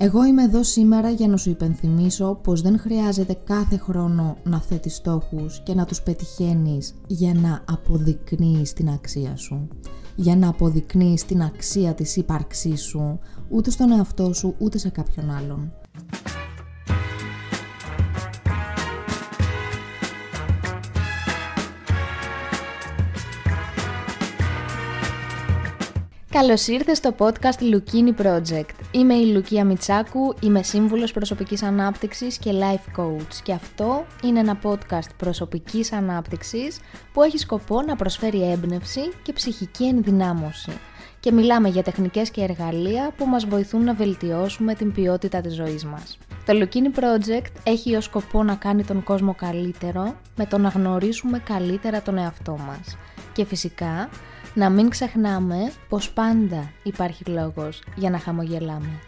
Εγώ είμαι εδώ σήμερα για να σου υπενθυμίσω πως δεν χρειάζεται κάθε χρόνο να θέτεις στόχους και να τους πετυχαίνεις για να αποδεικνύεις την αξία σου. Για να αποδεικνύεις την αξία της ύπαρξής σου, ούτε στον εαυτό σου ούτε σε κάποιον άλλον. Καλώς ήρθες στο podcast Lukini Project. Είμαι η Λουκία Μιτσάκου, είμαι σύμβουλος προσωπικής ανάπτυξης και life coach και αυτό είναι ένα podcast προσωπικής ανάπτυξης που έχει σκοπό να προσφέρει έμπνευση και ψυχική ενδυνάμωση και μιλάμε για τεχνικές και εργαλεία που μας βοηθούν να βελτιώσουμε την ποιότητα της ζωής μας. Το Lukini Project έχει ως σκοπό να κάνει τον κόσμο καλύτερο με το να γνωρίσουμε καλύτερα τον εαυτό μας και φυσικά να μην ξεχνάμε πως πάντα υπάρχει λόγος για να χαμογελάμε.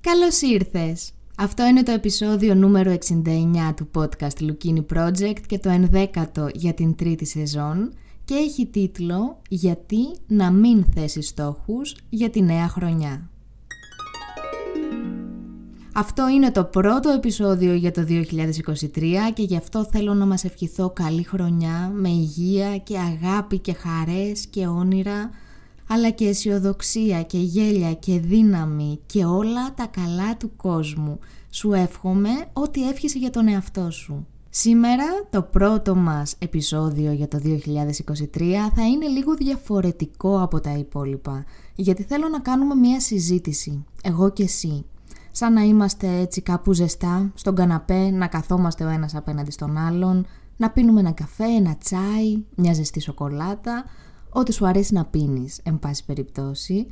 Καλώς ήρθες! Αυτό είναι το επεισόδιο νούμερο 69 του podcast Lukini Project και το ενδέκατο για την τρίτη σεζόν και έχει τίτλο «Γιατί να μην θέσεις στόχους για τη νέα χρονιά». Αυτό είναι το πρώτο επεισόδιο για το 2023 και γι' αυτό θέλω να μας ευχηθώ καλή χρονιά με υγεία και αγάπη και χαρές και όνειρα αλλά και αισιοδοξία και γέλια και δύναμη και όλα τα καλά του κόσμου. Σου εύχομαι ό,τι εύχεσαι για τον εαυτό σου. Σήμερα το πρώτο μας επεισόδιο για το 2023 θα είναι λίγο διαφορετικό από τα υπόλοιπα γιατί θέλω να κάνουμε μια συζήτηση, εγώ και εσύ σαν να είμαστε έτσι κάπου ζεστά, στον καναπέ, να καθόμαστε ο ένας απέναντι στον άλλον, να πίνουμε ένα καφέ, ένα τσάι, μια ζεστή σοκολάτα, ό,τι σου αρέσει να πίνεις, εν πάση περιπτώσει.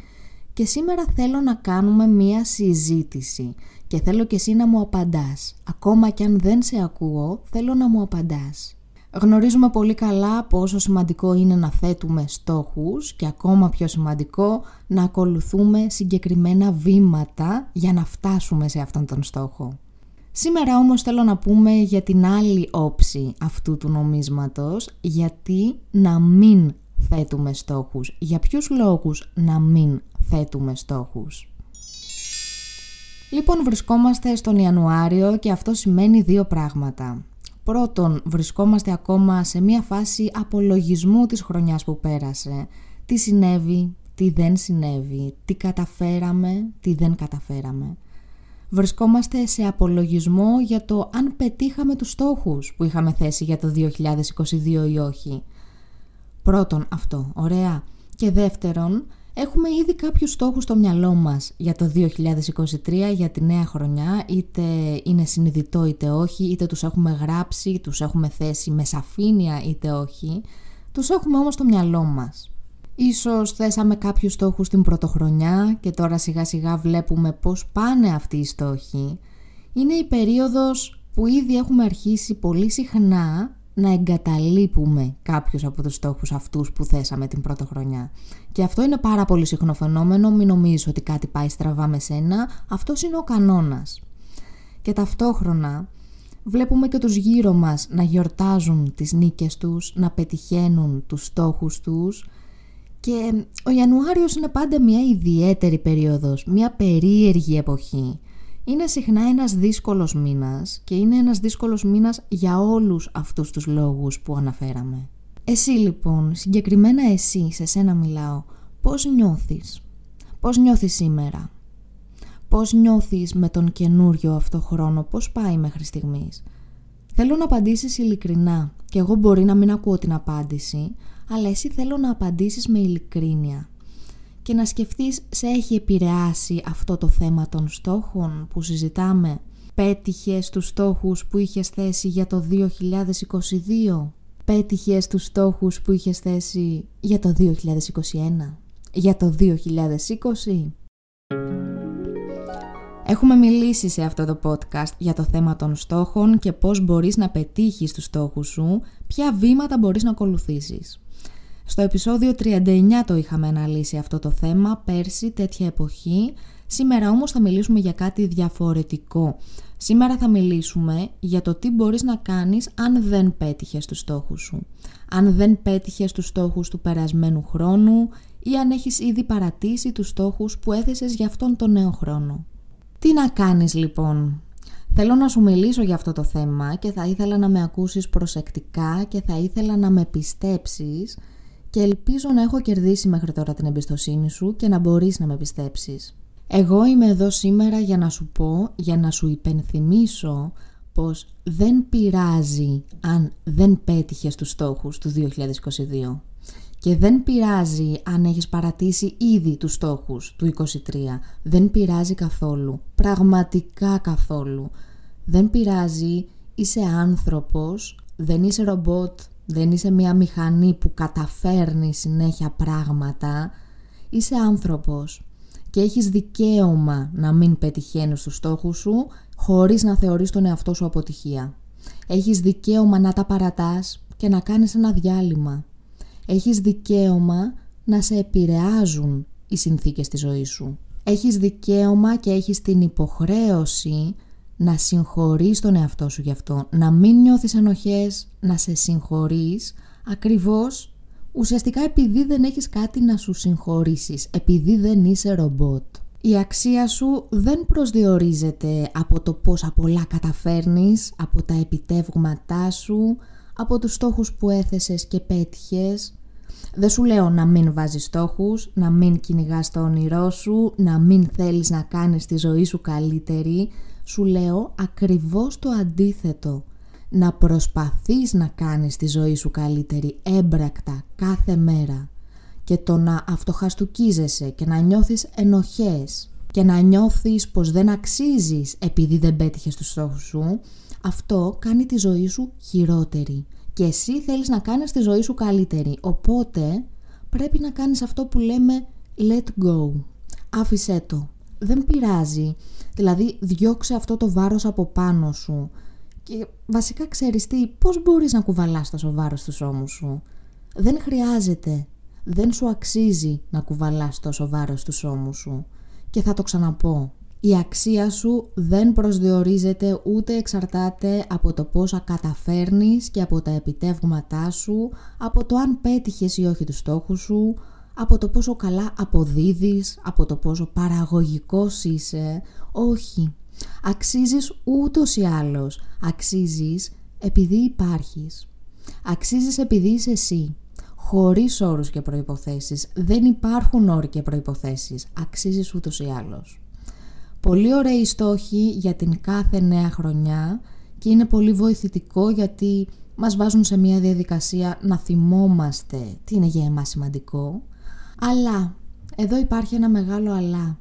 Και σήμερα θέλω να κάνουμε μία συζήτηση και θέλω και εσύ να μου απαντάς. Ακόμα και αν δεν σε ακούω, θέλω να μου απαντάς. Γνωρίζουμε πολύ καλά πόσο σημαντικό είναι να θέτουμε στόχους και ακόμα πιο σημαντικό να ακολουθούμε συγκεκριμένα βήματα για να φτάσουμε σε αυτόν τον στόχο. Σήμερα όμως θέλω να πούμε για την άλλη όψη αυτού του νομίσματος, γιατί να μην θέτουμε στόχους. Για ποιους λόγους να μην θέτουμε στόχους; Λοιπόν βρισκόμαστε στον Ιανουάριο και αυτό σημαίνει δύο πράγματα. Πρώτον, βρισκόμαστε ακόμα σε μια φάση απολογισμού της χρονιάς που πέρασε. Τι συνέβη, τι δεν συνέβη, τι καταφέραμε, τι δεν καταφέραμε. Βρισκόμαστε σε απολογισμό για το αν πετύχαμε τους στόχους που είχαμε θέσει για το 2022 ή όχι. Πρώτον αυτό, ωραία. Και δεύτερον, Έχουμε ήδη κάποιους στόχους στο μυαλό μας για το 2023, για τη νέα χρονιά, είτε είναι συνειδητό είτε όχι, είτε τους έχουμε γράψει, τους έχουμε θέσει με σαφήνεια είτε όχι, τους έχουμε όμως στο μυαλό μας. Ίσως θέσαμε κάποιους στόχους την πρωτοχρονιά και τώρα σιγά σιγά βλέπουμε πώς πάνε αυτοί οι στόχοι. Είναι η περίοδος που ήδη έχουμε αρχίσει πολύ συχνά να εγκαταλείπουμε κάποιους από τους στόχους αυτούς που θέσαμε την πρώτη χρονιά. Και αυτό είναι πάρα πολύ συχνό φαινόμενο, μην νομίζεις ότι κάτι πάει στραβά με σένα, αυτός είναι ο κανόνας. Και ταυτόχρονα βλέπουμε και τους γύρω μας να γιορτάζουν τις νίκες τους, να πετυχαίνουν τους στόχους τους και ο Ιανουάριος είναι πάντα μια ιδιαίτερη περίοδος, μια περίεργη εποχή είναι συχνά ένας δύσκολος μήνας και είναι ένας δύσκολος μήνας για όλους αυτούς τους λόγους που αναφέραμε. Εσύ λοιπόν, συγκεκριμένα εσύ, σε σένα μιλάω, πώς νιώθεις, πώς νιώθεις σήμερα, πώς νιώθεις με τον καινούριο αυτό χρόνο, πώς πάει μέχρι στιγμής; Θέλω να απαντήσεις ειλικρινά και εγώ μπορεί να μην ακούω την απάντηση, αλλά εσύ θέλω να απαντήσεις με ειλικρίνεια και να σκεφτείς σε έχει επηρεάσει αυτό το θέμα των στόχων που συζητάμε; Πέτυχες τους στόχους που είχες θέσει για το 2022. Πέτυχες τους στόχους που είχες θέσει για το 2021. Για το 2020. Έχουμε μιλήσει σε αυτό το podcast για το θέμα των στόχων και πώς μπορείς να πετύχεις τους στόχους σου, ποια βήματα μπορείς να ακολουθήσεις; Στο επεισόδιο 39 το είχαμε αναλύσει αυτό το θέμα, πέρσι τέτοια εποχή. Σήμερα όμως θα μιλήσουμε για κάτι διαφορετικό. Σήμερα θα μιλήσουμε για το τι μπορείς να κάνεις αν δεν πέτυχες τους στόχους σου. Αν δεν πέτυχες τους στόχους του περασμένου χρόνου ή αν έχεις ήδη παρατήσει τους στόχους που έθεσες για αυτόν τον νέο χρόνο. Τι να κάνεις λοιπόν; Θέλω να σου μιλήσω για αυτό το θέμα και θα ήθελα να με ακούσεις προσεκτικά και θα ήθελα να με πιστέψεις και ελπίζω να έχω κερδίσει μέχρι τώρα την εμπιστοσύνη σου και να μπορείς να με πιστέψεις. Εγώ είμαι εδώ σήμερα για να σου πω, για να σου υπενθυμίσω πως δεν πειράζει αν δεν πέτυχες τους στόχους του 2022 και δεν πειράζει αν έχεις παρατήσει ήδη τους στόχους του 2023. Δεν πειράζει καθόλου, πραγματικά καθόλου. Δεν πειράζει, είσαι άνθρωπος, δεν είσαι ρομπότ, δεν είσαι μια μηχανή που καταφέρνει συνέχεια πράγματα. Είσαι άνθρωπος και έχεις δικαίωμα να μην πετυχαίνεις τους στόχους σου χωρίς να θεωρείς τον εαυτό σου αποτυχία. Έχεις δικαίωμα να τα παρατάς και να κάνεις ένα διάλειμμα. Έχεις δικαίωμα να σε επηρεάζουν οι συνθήκες της ζωής σου. Έχεις δικαίωμα και έχεις την υποχρέωση να συγχωρείς τον εαυτό σου γι' αυτό, να μην νιώθεις ενοχές, να σε συγχωρείς ακριβώς ουσιαστικά επειδή δεν έχεις κάτι να σου συγχωρήσεις, επειδή δεν είσαι ρομπότ. Η αξία σου δεν προσδιορίζεται από το πόσα πολλά καταφέρνεις, από τα επιτεύγματά σου, από τους στόχους που έθεσες και πέτυχες. Δεν σου λέω να μην βάζεις στόχους, να μην κυνηγάς το όνειρό σου, να μην θέλεις να κάνεις τη ζωή σου καλύτερη. Σου λέω ακριβώς το αντίθετο να προσπαθείς να κάνεις τη ζωή σου καλύτερη έμπρακτα κάθε μέρα και το να αυτοχαστουκίζεσαι και να νιώθεις ενοχές και να νιώθεις πως δεν αξίζεις επειδή δεν πέτυχες τους στόχους σου, αυτό κάνει τη ζωή σου χειρότερη και εσύ θέλεις να κάνεις τη ζωή σου καλύτερη. Οπότε πρέπει να κάνεις αυτό που λέμε let go. Άφησέ το. Δεν πειράζει. Δηλαδή διώξε αυτό το βάρος από πάνω σου. Και βασικά ξέρεις τι, πώς μπορείς να κουβαλάς τόσο βάρος στους ώμους σου; Δεν χρειάζεται, δεν σου αξίζει να κουβαλάς τόσο βάρος στους ώμους σου. Και θα το ξαναπώ, η αξία σου δεν προσδιορίζεται ούτε εξαρτάται από το πόσα καταφέρνεις και από τα επιτεύγματά σου, από το αν πέτυχες ή όχι τους στόχους σου, από το πόσο καλά αποδίδεις, από το πόσο παραγωγικός είσαι. Όχι, Αξίζεις ούτως ή άλλως. Αξίζεις επειδή υπάρχεις. Αξίζεις επειδή είσαι εσύ. Χωρίς όρους και προϋποθέσεις. Δεν υπάρχουν όροι και προϋποθέσεις. Αξίζεις ούτως ή άλλως. Πολύ ωραίοι στόχοι για την κάθε νέα χρονιά και είναι πολύ βοηθητικό γιατί μας βάζουν σε μια διαδικασία να θυμόμαστε τι είναι για εμάς σημαντικό. Αλλά, εδώ υπάρχει ένα μεγάλο αλλά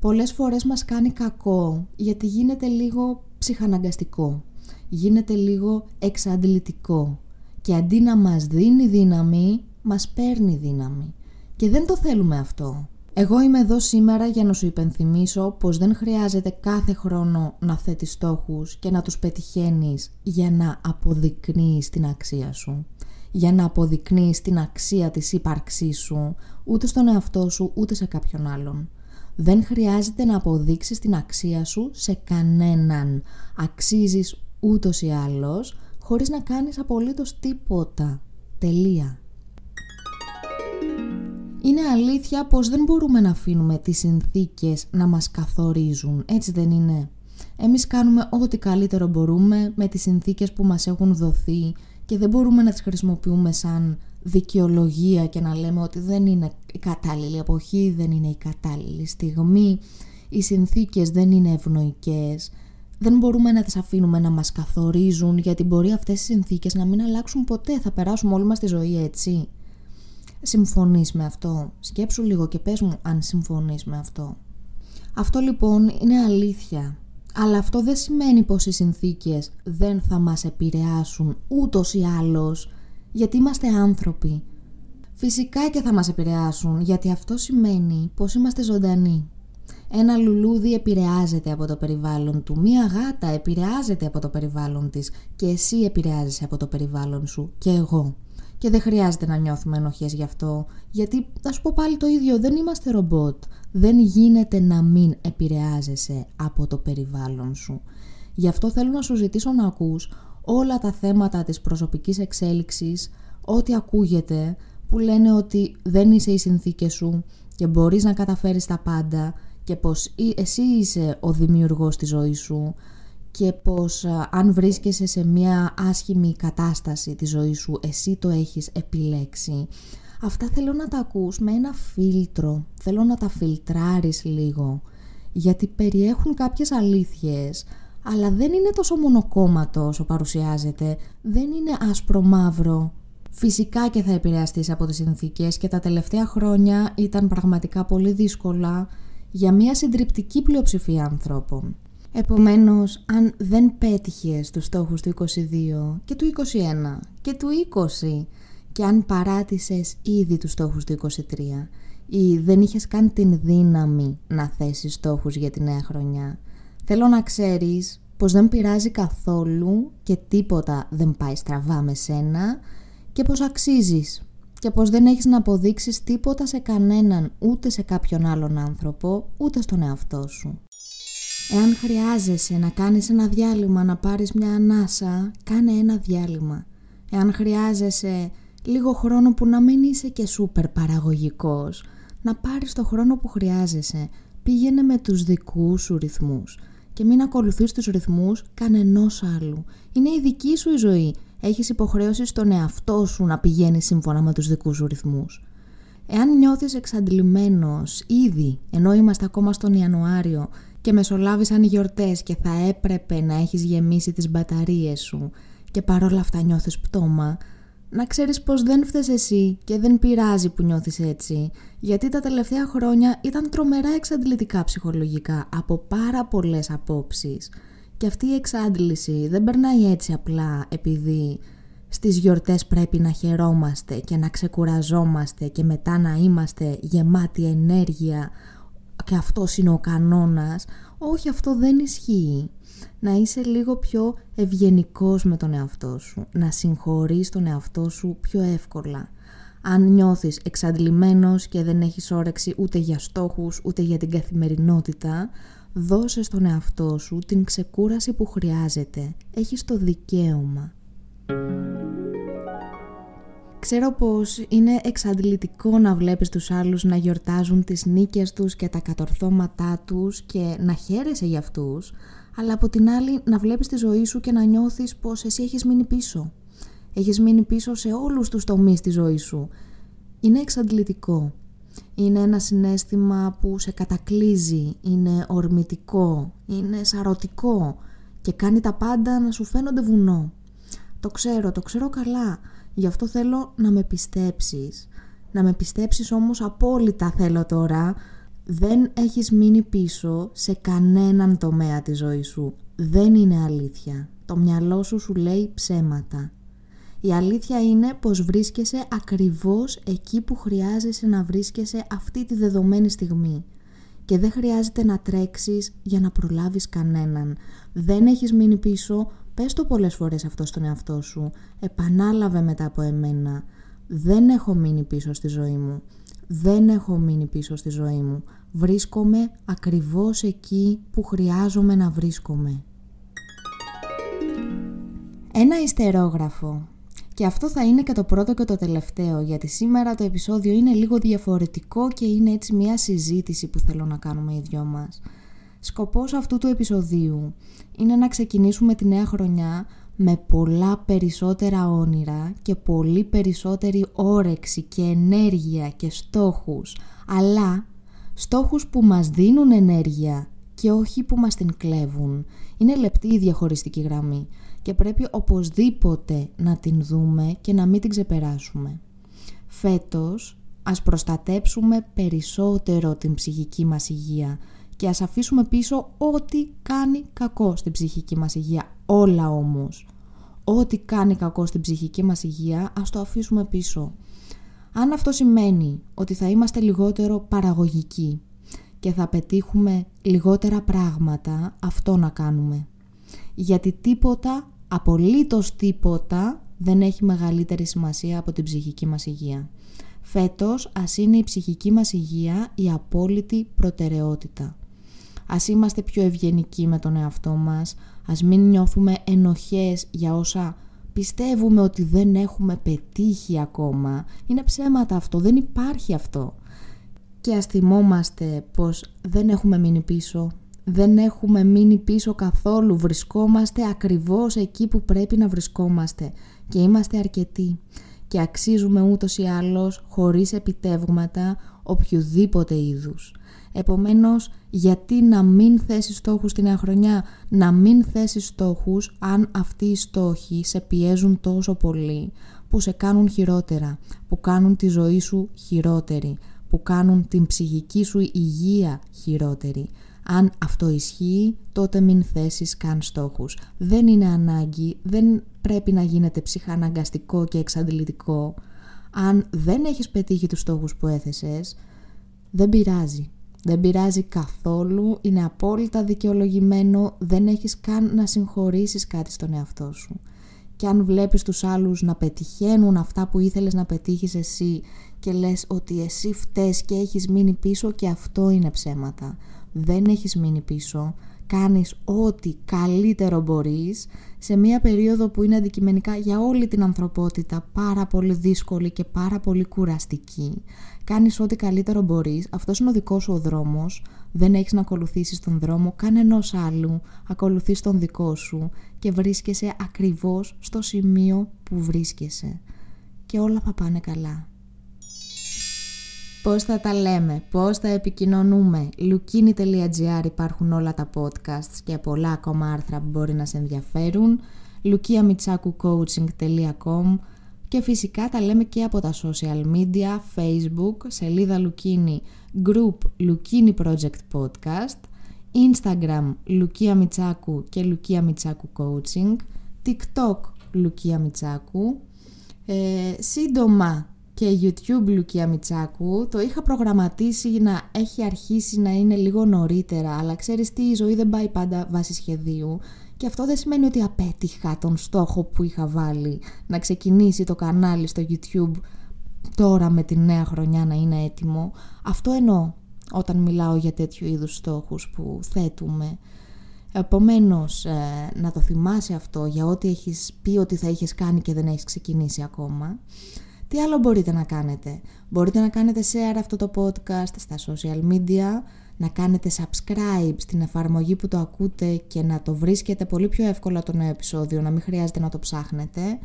πολλές φορές μας κάνει κακό γιατί γίνεται λίγο ψυχαναγκαστικό, γίνεται λίγο εξαντλητικό και αντί να μας δίνει δύναμη, μας παίρνει δύναμη και δεν το θέλουμε αυτό. Εγώ είμαι εδώ σήμερα για να σου υπενθυμίσω πως δεν χρειάζεται κάθε χρόνο να θέτεις στόχους και να τους πετυχαίνεις για να αποδεικνύεις την αξία σου. Για να αποδεικνύεις την αξία της ύπαρξής σου ούτε στον εαυτό σου ούτε σε κάποιον άλλον. Δεν χρειάζεται να αποδείξεις την αξία σου σε κανέναν. Αξίζεις ούτως ή άλλως, χωρίς να κάνεις απολύτως τίποτα. Τελεία. Είναι αλήθεια πως δεν μπορούμε να αφήνουμε τις συνθήκες να μας καθορίζουν, έτσι δεν είναι; Εμείς κάνουμε ό,τι καλύτερο μπορούμε με τις συνθήκες που μας έχουν δοθεί και δεν μπορούμε να τις χρησιμοποιούμε σαν δικαιολογία και να λέμε ότι δεν είναι η κατάλληλη εποχή, δεν είναι η κατάλληλη στιγμή, οι συνθήκες δεν είναι ευνοϊκές, δεν μπορούμε να τις αφήνουμε να μας καθορίζουν γιατί μπορεί αυτές οι συνθήκες να μην αλλάξουν ποτέ, θα περάσουμε όλη μας τη ζωή έτσι. Συμφωνείς με αυτό, σκέψου λίγο και πες μου αν συμφωνείς με αυτό. Αυτό λοιπόν είναι αλήθεια, αλλά αυτό δεν σημαίνει πως οι συνθήκες δεν θα μας επηρεάσουν ούτως ή άλλως γιατί είμαστε άνθρωποι. Φυσικά και θα μας επηρεάσουν, γιατί αυτό σημαίνει πως είμαστε ζωντανοί. Ένα λουλούδι επηρεάζεται από το περιβάλλον του, μία γάτα επηρεάζεται από το περιβάλλον της και εσύ επηρεάζεσαι από το περιβάλλον σου και εγώ. Και δεν χρειάζεται να νιώθουμε ενοχές γι' αυτό, γιατί θα σου πω πάλι το ίδιο, δεν είμαστε ρομπότ. Δεν γίνεται να μην επηρεάζεσαι από το περιβάλλον σου. Γι' αυτό θέλω να σου ζητήσω να ακούς όλα τα θέματα της προσωπικής εξέλιξης, ό,τι ακούγεται, που λένε ότι δεν είσαι οι συνθήκες σου και μπορείς να καταφέρεις τα πάντα και πως εσύ είσαι ο δημιουργός της ζωής σου και πως αν βρίσκεσαι σε μια άσχημη κατάσταση της ζωής σου εσύ το έχεις επιλέξει. Αυτά θέλω να τα ακούς με ένα φίλτρο, θέλω να τα φιλτράρεις λίγο γιατί περιέχουν κάποιες αλήθειες αλλά δεν είναι τόσο μονοκόμματο όσο παρουσιάζεται, δεν είναι άσπρο-μαύρο. Φυσικά και θα επηρεαστείς από τις συνθήκες και τα τελευταία χρόνια ήταν πραγματικά πολύ δύσκολα για μια συντριπτική πλειοψηφία ανθρώπων. Επομένως, αν δεν πέτυχες τους στόχους του 22 και του 21 και του 20 και αν παράτησες ήδη τους στόχους του 23 ή δεν είχες καν την δύναμη να θέσεις στόχους για τη νέα χρονιά, θέλω να ξέρεις πως δεν πειράζει καθόλου και τίποτα δεν πάει στραβά με σένα και πως αξίζεις και πως δεν έχεις να αποδείξεις τίποτα σε κανέναν ούτε σε κάποιον άλλον άνθρωπο ούτε στον εαυτό σου. Εάν χρειάζεσαι να κάνεις ένα διάλειμμα, να πάρεις μια ανάσα, κάνε ένα διάλειμμα. Εάν χρειάζεσαι λίγο χρόνο που να μην είσαι και σούπερ παραγωγικός, να πάρεις το χρόνο που χρειάζεσαι, πήγαινε με τους δικούς σου ρυθμούς και μην ακολουθείς τους ρυθμούς κανενός άλλου. Είναι η δική σου η ζωή. Έχεις υποχρέωση στον εαυτό σου να πηγαίνεις σύμφωνα με τους δικούς σου ρυθμούς. Εάν νιώθεις εξαντλημένος ήδη, ενώ είμαστε ακόμα στον Ιανουάριο και μεσολάβησαν οι γιορτές και θα έπρεπε να έχεις γεμίσει τις μπαταρίες σου. Και παρόλα αυτά νιώθεις πτώμα, να ξέρεις πως δεν φταίς εσύ και δεν πειράζει που νιώθεις έτσι, γιατί τα τελευταία χρόνια ήταν τρομερά εξαντλητικά ψυχολογικά από πάρα πολλές απόψεις. Και αυτή η εξάντληση δεν περνάει έτσι απλά επειδή στις γιορτές πρέπει να χαιρόμαστε και να ξεκουραζόμαστε και μετά να είμαστε γεμάτοι ενέργεια και αυτός είναι ο κανόνας. Όχι, αυτό δεν ισχύει. Να είσαι λίγο πιο ευγενικός με τον εαυτό σου. Να συγχωρείς τον εαυτό σου πιο εύκολα. Αν νιώθεις εξαντλημένος και δεν έχεις όρεξη ούτε για στόχους ούτε για την καθημερινότητα, δώσε στον εαυτό σου την ξεκούραση που χρειάζεται. Έχεις το δικαίωμα. Ξέρω πως είναι εξαντλητικό να βλέπεις τους άλλους να γιορτάζουν τις νίκες τους και τα κατορθώματά τους και να χαίρεσαι για αυτούς, αλλά από την άλλη να βλέπεις τη ζωή σου και να νιώθεις πως εσύ έχεις μείνει πίσω. Έχεις μείνει πίσω σε όλους τους τομείς της ζωής σου. Είναι εξαντλητικό. Είναι ένα συνέστημα που σε κατακλίζει, είναι ορμητικό, είναι σαρωτικό και κάνει τα πάντα να σου φαίνονται βουνό. Το ξέρω, το ξέρω καλά, Γι' αυτό θέλω να με πιστέψεις. Να με πιστέψεις όμως απόλυτα θέλω τώρα. Δεν έχεις μείνει πίσω σε κανέναν τομέα της ζωής σου. Δεν είναι αλήθεια. Το μυαλό σου σου λέει ψέματα. Η αλήθεια είναι πως βρίσκεσαι ακριβώς εκεί που χρειάζεσαι να βρίσκεσαι αυτή τη δεδομένη στιγμή. Και δεν χρειάζεται να τρέξεις για να προλάβεις κανέναν. Δεν έχεις μείνει πίσω Πες το πολλές φορές αυτό στον εαυτό σου. Επανάλαβε μετά από εμένα. Δεν έχω μείνει πίσω στη ζωή μου. Δεν έχω μείνει πίσω στη ζωή μου. Βρίσκομαι ακριβώς εκεί που χρειάζομαι να βρίσκομαι. Ένα ιστερόγραφο. Και αυτό θα είναι και το πρώτο και το τελευταίο, γιατί σήμερα το επεισόδιο είναι λίγο διαφορετικό και είναι έτσι μια συζήτηση που θέλω να κάνουμε οι δυο μας. Σκοπός αυτού του επεισοδίου είναι να ξεκινήσουμε τη νέα χρονιά με πολλά περισσότερα όνειρα και πολύ περισσότερη όρεξη και ενέργεια και στόχους, αλλά στόχους που μας δίνουν ενέργεια και όχι που μας την κλέβουν. Είναι λεπτή η διαχωριστική γραμμή και πρέπει οπωσδήποτε να την δούμε και να μην την ξεπεράσουμε. Φέτος ας προστατέψουμε περισσότερο την ψυχική μας υγεία και ας αφήσουμε πίσω ό,τι κάνει κακό στην ψυχική μας υγεία. Όλα όμως. Ό,τι κάνει κακό στην ψυχική μας υγεία ας το αφήσουμε πίσω. Αν αυτό σημαίνει ότι θα είμαστε λιγότερο παραγωγικοί και θα πετύχουμε λιγότερα πράγματα, αυτό να κάνουμε. Γιατί τίποτα, απολύτως τίποτα, δεν έχει μεγαλύτερη σημασία από την ψυχική μας υγεία. Φέτος ας είναι η ψυχική μας υγεία η απόλυτη προτεραιότητα. Ας είμαστε πιο ευγενικοί με τον εαυτό μας, ας μην νιώθουμε ενοχές για όσα πιστεύουμε ότι δεν έχουμε πετύχει ακόμα. Είναι ψέματα αυτό, δεν υπάρχει αυτό. Και ας θυμόμαστε πως δεν έχουμε μείνει πίσω, δεν έχουμε μείνει πίσω καθόλου, βρισκόμαστε ακριβώς εκεί που πρέπει να βρισκόμαστε και είμαστε αρκετοί και αξίζουμε ούτως ή άλλως χωρίς επιτεύγματα οποιοδήποτε είδους. Επομένως, γιατί να μην θέσεις στόχους την νέα χρονιά, να μην θέσεις στόχους αν αυτοί οι στόχοι σε πιέζουν τόσο πολύ, που σε κάνουν χειρότερα, που κάνουν τη ζωή σου χειρότερη, που κάνουν την ψυχική σου υγεία χειρότερη. Αν αυτό ισχύει, τότε μην θέσεις καν στόχους. Δεν είναι ανάγκη, δεν πρέπει να γίνεται ψυχαναγκαστικό και εξαντλητικό. Αν δεν έχεις πετύχει τους στόχους που έθεσες, δεν πειράζει. Δεν πειράζει καθόλου, είναι απόλυτα δικαιολογημένο, δεν έχεις καν να συγχωρήσεις κάτι στον εαυτό σου. Και αν βλέπεις τους άλλους να πετυχαίνουν αυτά που ήθελες να πετύχεις εσύ και λες ότι εσύ φταίς και έχεις μείνει πίσω και αυτό είναι ψέματα. Δεν έχεις μείνει πίσω, κάνεις ό,τι καλύτερο μπορείς σε μια περίοδο που είναι αντικειμενικά για όλη την ανθρωπότητα πάρα πολύ δύσκολη και πάρα πολύ κουραστική. Κάνεις ό,τι καλύτερο μπορείς, αυτός είναι ο δικός σου ο δρόμος, δεν έχεις να ακολουθήσεις τον δρόμο κανενός άλλου, ακολουθείς τον δικό σου και βρίσκεσαι ακριβώς στο σημείο που βρίσκεσαι. Και όλα θα πάνε καλά πώς θα τα λέμε, πώς θα επικοινωνούμε. Lukini.gr υπάρχουν όλα τα podcasts και πολλά ακόμα άρθρα που μπορεί να σε ενδιαφέρουν. lukiamitsakucoaching.com και φυσικά τα λέμε και από τα social media, facebook, σελίδα Lukini, group Lukini Project Podcast, instagram Lukia Mitsaku και Lukia Mitsaku Coaching, tiktok Lukia Mitsaku, ε, σύντομα και YouTube Λουκία Μιτσάκου το είχα προγραμματίσει να έχει αρχίσει να είναι λίγο νωρίτερα αλλά ξέρεις τι η ζωή δεν πάει πάντα βάσει σχεδίου και αυτό δεν σημαίνει ότι απέτυχα τον στόχο που είχα βάλει να ξεκινήσει το κανάλι στο YouTube τώρα με τη νέα χρονιά να είναι έτοιμο αυτό εννοώ όταν μιλάω για τέτοιου είδους στόχους που θέτουμε Επομένως, ε, να το θυμάσαι αυτό για ό,τι έχεις πει ότι θα είχες κάνει και δεν έχεις ξεκινήσει ακόμα. Τι άλλο μπορείτε να κάνετε; Μπορείτε να κάνετε share αυτό το podcast στα social media, να κάνετε subscribe στην εφαρμογή που το ακούτε και να το βρίσκετε πολύ πιο εύκολα το νέο επεισόδιο, να μην χρειάζεται να το ψάχνετε,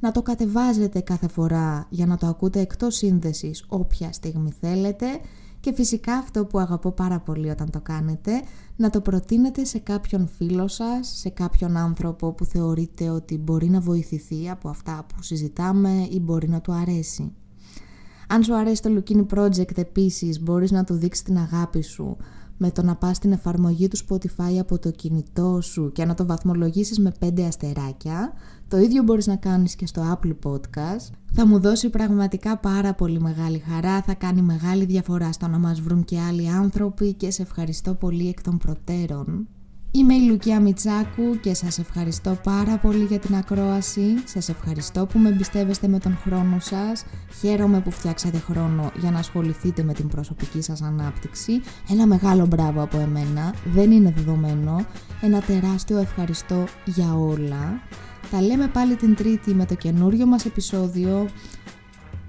να το κατεβάζετε κάθε φορά για να το ακούτε εκτός σύνδεσης όποια στιγμή θέλετε και φυσικά αυτό που αγαπώ πάρα πολύ όταν το κάνετε, να το προτείνετε σε κάποιον φίλο σας, σε κάποιον άνθρωπο που θεωρείτε ότι μπορεί να βοηθηθεί από αυτά που συζητάμε ή μπορεί να του αρέσει. Αν σου αρέσει το Lukini Project επίσης μπορείς να του δείξεις την αγάπη σου με το να πας στην εφαρμογή του Spotify από το κινητό σου και να το βαθμολογήσεις με 5 αστεράκια. Το ίδιο μπορείς να κάνεις και στο Apple Podcast. Θα μου δώσει πραγματικά πάρα πολύ μεγάλη χαρά, θα κάνει μεγάλη διαφορά στο να μας βρουν και άλλοι άνθρωποι και σε ευχαριστώ πολύ εκ των προτέρων. Είμαι η Λουκία Μιτσάκου και σας ευχαριστώ πάρα πολύ για την ακρόαση. Σας ευχαριστώ που με εμπιστεύεστε με τον χρόνο σας. Χαίρομαι που φτιάξατε χρόνο για να ασχοληθείτε με την προσωπική σας ανάπτυξη. Ένα μεγάλο μπράβο από εμένα, δεν είναι δεδομένο. Ένα τεράστιο ευχαριστώ για όλα. Τα λέμε πάλι την Τρίτη με το καινούριο μας επεισόδιο.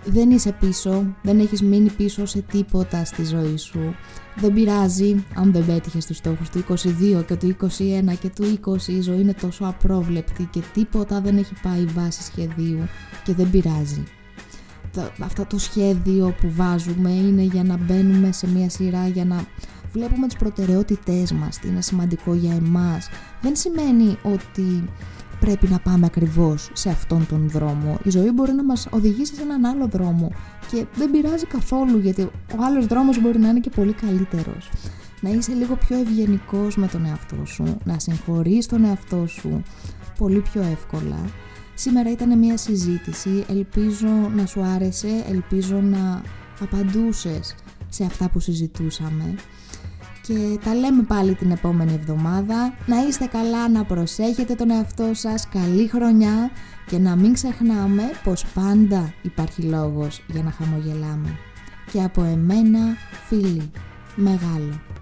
Δεν είσαι πίσω, δεν έχεις μείνει πίσω σε τίποτα στη ζωή σου. Δεν πειράζει αν δεν πέτυχες τους στόχους του 22 και του 21 και του 20 η ζωή είναι τόσο απρόβλεπτη και τίποτα δεν έχει πάει βάση σχεδίου και δεν πειράζει. Αυτό το σχέδιο που βάζουμε είναι για να μπαίνουμε σε μια σειρά για να βλέπουμε τις προτεραιότητές μας, τι είναι σημαντικό για εμάς. Δεν σημαίνει ότι πρέπει να πάμε ακριβώς σε αυτόν τον δρόμο. Η ζωή μπορεί να μας οδηγήσει σε έναν άλλο δρόμο και δεν πειράζει καθόλου γιατί ο άλλος δρόμος μπορεί να είναι και πολύ καλύτερος. Να είσαι λίγο πιο ευγενικός με τον εαυτό σου, να συγχωρείς τον εαυτό σου πολύ πιο εύκολα. Σήμερα ήταν μια συζήτηση, ελπίζω να σου άρεσε, ελπίζω να απαντούσες σε αυτά που συζητούσαμε και τα λέμε πάλι την επόμενη εβδομάδα. Να είστε καλά, να προσέχετε τον εαυτό σας, καλή χρονιά και να μην ξεχνάμε πως πάντα υπάρχει λόγος για να χαμογελάμε. Και από εμένα, φίλοι, μεγάλο.